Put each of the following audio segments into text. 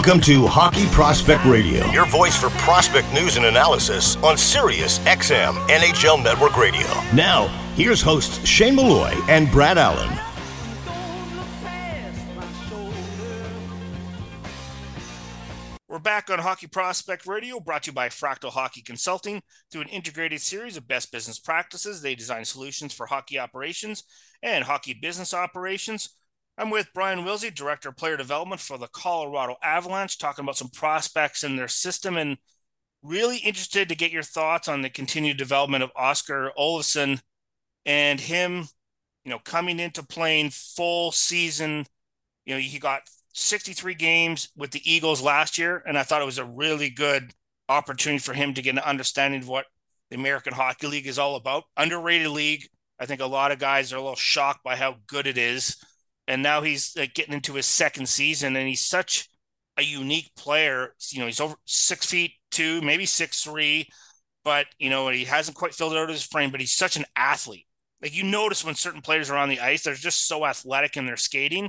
Welcome to Hockey Prospect Radio, your voice for prospect news and analysis on Sirius XM NHL Network Radio. Now, here's hosts Shane Malloy and Brad Allen. We're back on Hockey Prospect Radio, brought to you by Fractal Hockey Consulting. Through an integrated series of best business practices, they design solutions for hockey operations and hockey business operations. I'm with Brian Willsie, Director of Player Development for the Colorado Avalanche, talking about some prospects in their system and really interested to get your thoughts on the continued development of Oskar Olausson and him, you know, coming into playing full season. You know, he got 63 games with the Eagles last year, and I thought it was a really good opportunity for him to get an understanding of what the American Hockey League is all about. Underrated league. I think a lot of guys are a little shocked by how good it is and now he's getting into his second season, and he's such a unique player. You know, he's over six feet two, maybe six three, but you know, he hasn't quite filled out his frame. But he's such an athlete. Like you notice when certain players are on the ice, they're just so athletic in their skating,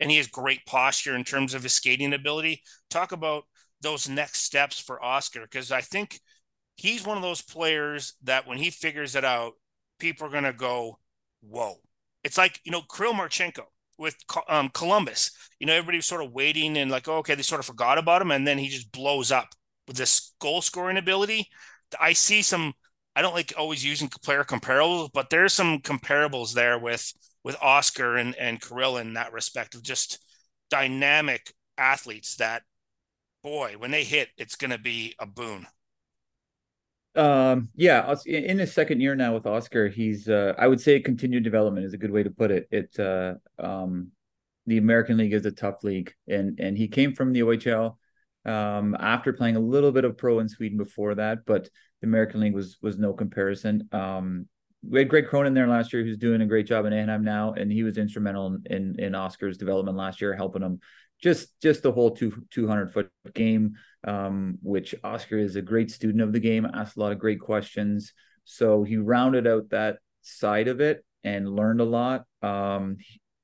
and he has great posture in terms of his skating ability. Talk about those next steps for Oskar because I think he's one of those players that when he figures it out, people are gonna go, "Whoa!" It's like you know Kirill Marchenko with um, Columbus. You know, everybody was sort of waiting and like, oh, okay, they sort of forgot about him, and then he just blows up with this goal scoring ability. I see some. I don't like always using player comparables, but there's some comparables there with with Oskar and and Kirill in that respect of just dynamic athletes that, boy, when they hit, it's going to be a boon. Um, yeah, in his second year now with Oskar, he's uh, I would say continued development is a good way to put it. It uh, um, the American League is a tough league, and and he came from the OHL um, after playing a little bit of pro in Sweden before that, but the American League was was no comparison. Um, we had Greg Cronin there last year, who's doing a great job in Anaheim now, and he was instrumental in in, in Oskar's development last year, helping him just just the whole two two hundred foot game um, which oskar is a great student of the game, asked a lot of great questions. So he rounded out that side of it and learned a lot. Um,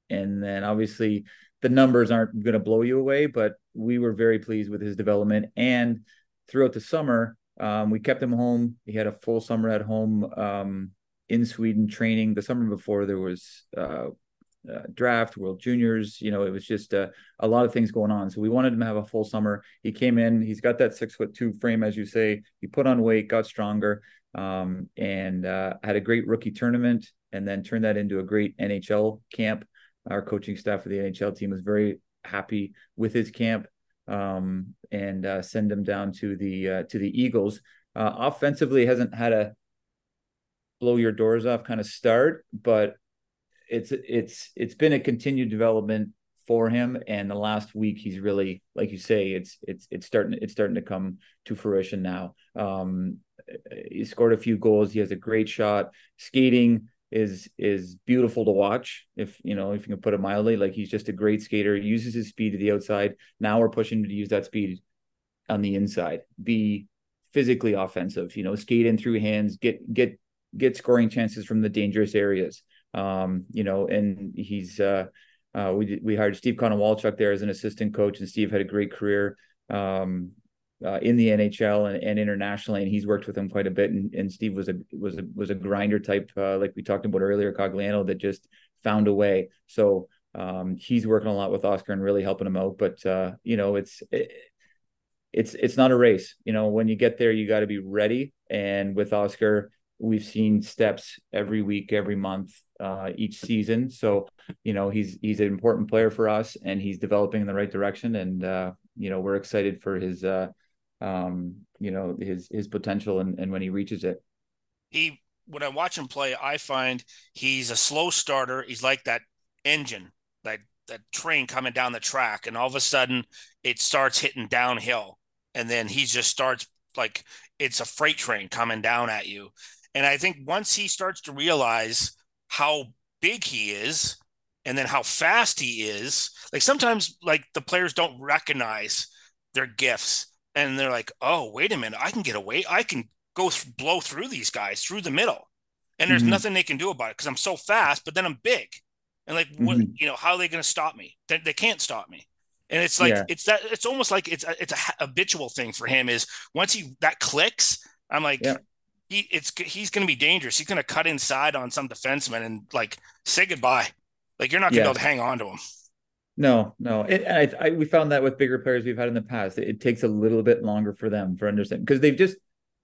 and then obviously the numbers aren't going to blow you away, but we were very pleased with his development. And throughout the summer, um, we kept him home. He had a full summer at home um, in Sweden training. The summer before, there was uh, uh, draft, World Juniors. You know, it was just uh, a lot of things going on. So we wanted him to have a full summer. He came in. He's got that six foot two frame, as you say. He put on weight, got stronger, um, and uh, had a great rookie tournament, and then turned that into a great NHL camp. Our coaching staff for the NHL team was very happy with his camp, um, and uh, send him down to the to the Eagles. Offensively, hasn't had a blow your doors off kind of start, but it's it's it's been a continued development for him. And the last week he's really like you say it's it's it's starting it's starting to come to fruition now. Um he scored a few goals. He has a great shot. Skating is is beautiful to watch. If you know if you can put it mildly like he's just a great skater. He uses his speed to the outside. Now we're pushing him to use that speed on the inside. Be physically offensive you know skate in through hands get get get scoring chances from the dangerous areas um, you know, and he's uh, uh, we we hired Steve Konowalchuk there as an assistant coach, and Steve had a great career um, uh, in the NHL and, and, internationally, and he's worked with him quite a bit. And, and Steve was a was a was a grinder type, uh, like we talked about earlier, Cogliano that just found a way. So um, he's working a lot with Oskar and really helping him out. But uh, you know, it's it, it's it's not a race. You know, when you get there, you got to be ready. And with Oskar, we've seen steps every week, every month, uh, each season. So, you know, he's he's an important player for us, and he's developing in the right direction. And uh, you know, we're excited for his, uh, um, you know, his his potential and, and when he reaches it. He when I watch him play, I find he's a slow starter. He's like that engine, that that train coming down the track, and all of a sudden it starts hitting downhill, and then he just starts like it's a freight train coming down at you and I think once he starts to realize how big he is and then how fast he is, like sometimes like the players don't recognize their gifts and they're like, "Oh, wait a minute, I can get away. I can go th- blow through these guys through the middle." And there's mm-hmm. nothing they can do about it because I'm so fast, but then I'm big. And like, mm-hmm. what, you know, how are they going to stop me? They, they can't stop me. And it's like yeah. it's that it's almost like it's a, it's a habitual thing for him. Is once he that clicks, I'm like, yeah. He it's he's going to be dangerous. He's going to cut inside on some defenseman and like say goodbye. Like you're not going to yeah. be able to hang on to him. No, no. It, I, I, we found that with bigger players we've had in the past, it, it takes a little bit longer for them for understanding because they've just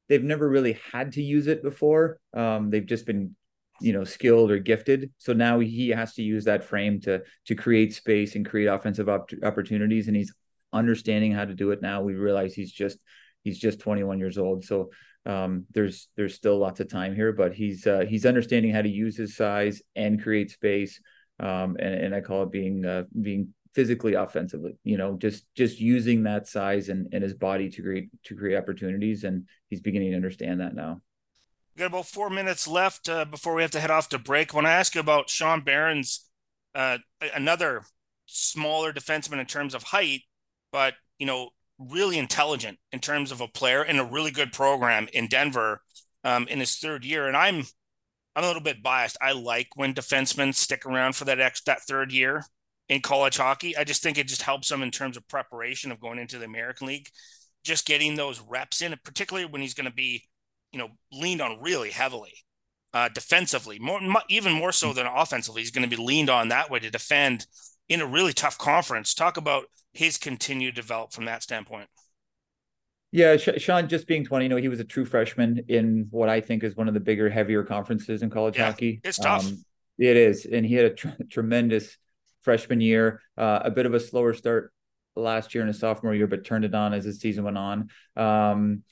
they've never really had to use it before. Um, they've just been you know skilled or gifted so now he has to use that frame to to create space and create offensive op- opportunities and he's understanding how to do it now we realize he's just he's just 21 years old so um, there's there's still lots of time here but he's uh, he's understanding how to use his size and create space um, and, and I call it being uh, being physically offensively you know just just using that size and, and his body to create to create opportunities and he's beginning to understand that now we got about four minutes left uh, before we have to head off to break. When I ask you about Sean Behrens uh, another smaller defenseman in terms of height, but you know, really intelligent in terms of a player and a really good program in Denver um, in his third year. And I'm I'm a little bit biased. I like when defensemen stick around for that ex that third year in college hockey. I just think it just helps them in terms of preparation of going into the American League, just getting those reps in, particularly when he's going to be you know, leaned on really heavily uh, defensively, more even more so than offensively. He's going to be leaned on that way to defend in a really tough conference. Talk about his continued develop from that standpoint. Yeah, Sean, just being 20, you know, he was a true freshman in what I think is one of the bigger, heavier conferences in college yeah, hockey. It's tough. Um, it is. And he had a tr- tremendous freshman year, uh, a bit of a slower start last year in his sophomore year, but turned it on as the season went on. Um,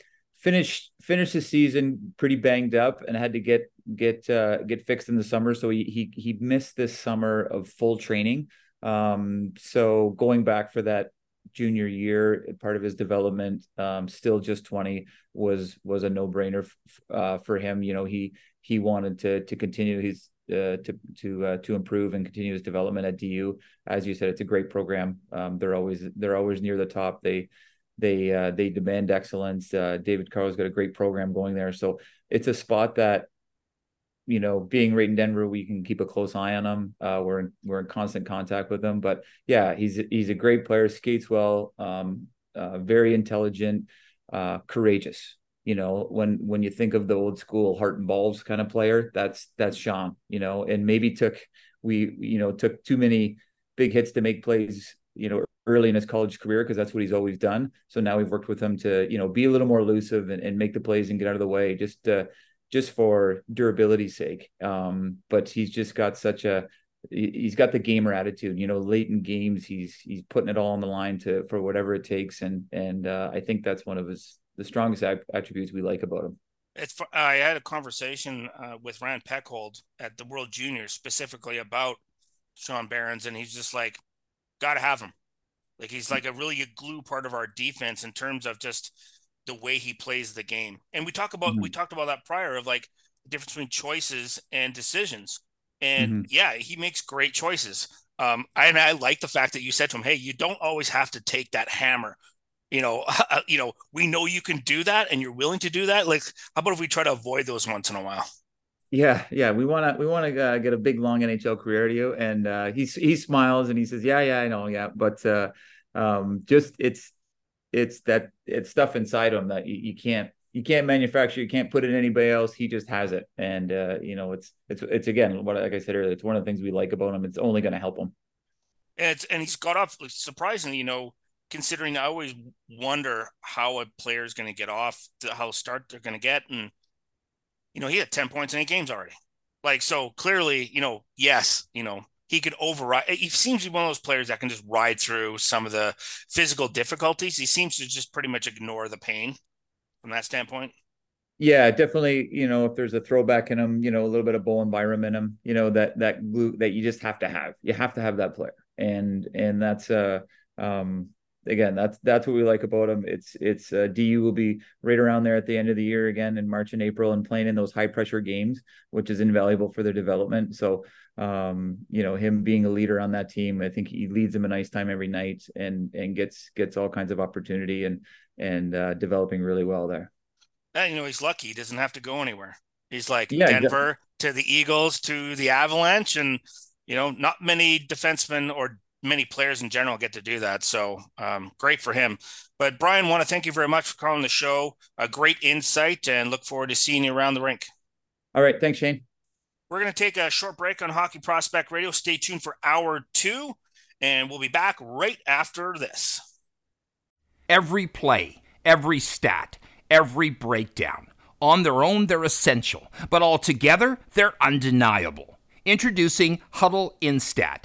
finished finished the season pretty banged up and had to get get uh, get fixed in the summer. So he he he missed this summer of full training. Um, so going back for that junior year, part of his development, um, still just twenty was was a no brainer f- uh, for him. You know he he wanted to to continue his uh, to to uh, to improve and continue his development at DU. As you said, it's a great program. Um, they're always they're always near the top. They they uh, they demand excellence. Uh, David Carle's got a great program going there, so it's a spot that you know, being right in Denver, we can keep a close eye on him. Uh, we're in, we're in constant contact with him, but yeah, he's he's a great player, skates well, um, uh, very intelligent, uh, courageous. You know, when when you think of the old school heart and balls kind of player, that's that's Sean. You know, and maybe took we you know took too many big hits to make plays. You know, early in his college career because that's what he's always done. So now we've worked with him to, you know, be a little more elusive and, and make the plays and get out of the way just uh, just for durability's sake. Um, but he's just got such a he's got the gamer attitude. You know, late in games, he's he's putting it all on the line to for whatever it takes, and and uh, I think that's one of his the strongest attributes we like about him. It's I had a conversation uh, with Rand Pecknold at the World Juniors specifically about Sean Behrens, and he's just like, got to have him. Like he's like a really a glue part of our defense in terms of just the way he plays the game. And we talk about mm-hmm. we talked about that prior of like the difference between choices and decisions. And mm-hmm. yeah, he makes great choices. Um, and I like the fact that you said to him, "Hey, you don't always have to take that hammer." You know, uh, you know, we know you can do that, and you're willing to do that. Like, how about if we try to avoid those once in a while? Yeah, yeah, we want to we want to uh, get a big long NHL career to you, and uh, he he smiles and he says, "Yeah, yeah, I know, yeah," but uh, um, just it's it's that it's stuff inside him that you, you can't you can't manufacture, you can't put it in anybody else. He just has it, and uh, you know, it's it's it's again what like I said earlier, it's one of the things we like about him. It's only going to help him. And it's and he's got off surprisingly, you know, considering I always wonder how a player is going to get off, how start they're going to get, and you know, he had 10 points in eight games already. Like, so clearly, you know, yes, you know, he could override. He seems to be one of those players that can just ride through some of the physical difficulties. He seems to just pretty much ignore the pain from that standpoint. Yeah, definitely. You know, if there's a throwback in him, you know, a little bit of Bowen Byram in him, you know, that that glue that you just have to have. You have to have that player, and and that's uh um again, that's that's what we like about him. It's it's uh, DU will be right around there at the end of the year again in March and April and playing in those high pressure games, which is invaluable for their development. So, um, you know, him being a leader on that team, I think he leads them a nice time every night and and gets gets all kinds of opportunity and and uh, developing really well there. And, you know, he's lucky; he doesn't have to go anywhere. He's like yeah, Denver to the Eagles to the Avalanche, and you know, not many defensemen or many players in general get to do that. So um, great for him. But Brian, want to thank you very much for calling the show. A great insight, and look forward to seeing you around the rink. All right, thanks, Shane. We're going to take a short break on Hockey Prospect Radio. Stay tuned for hour two, and we'll be back right after this. Every play, every stat, every breakdown. On their own, they're essential, but altogether, they're undeniable. Introducing Hudl Instat,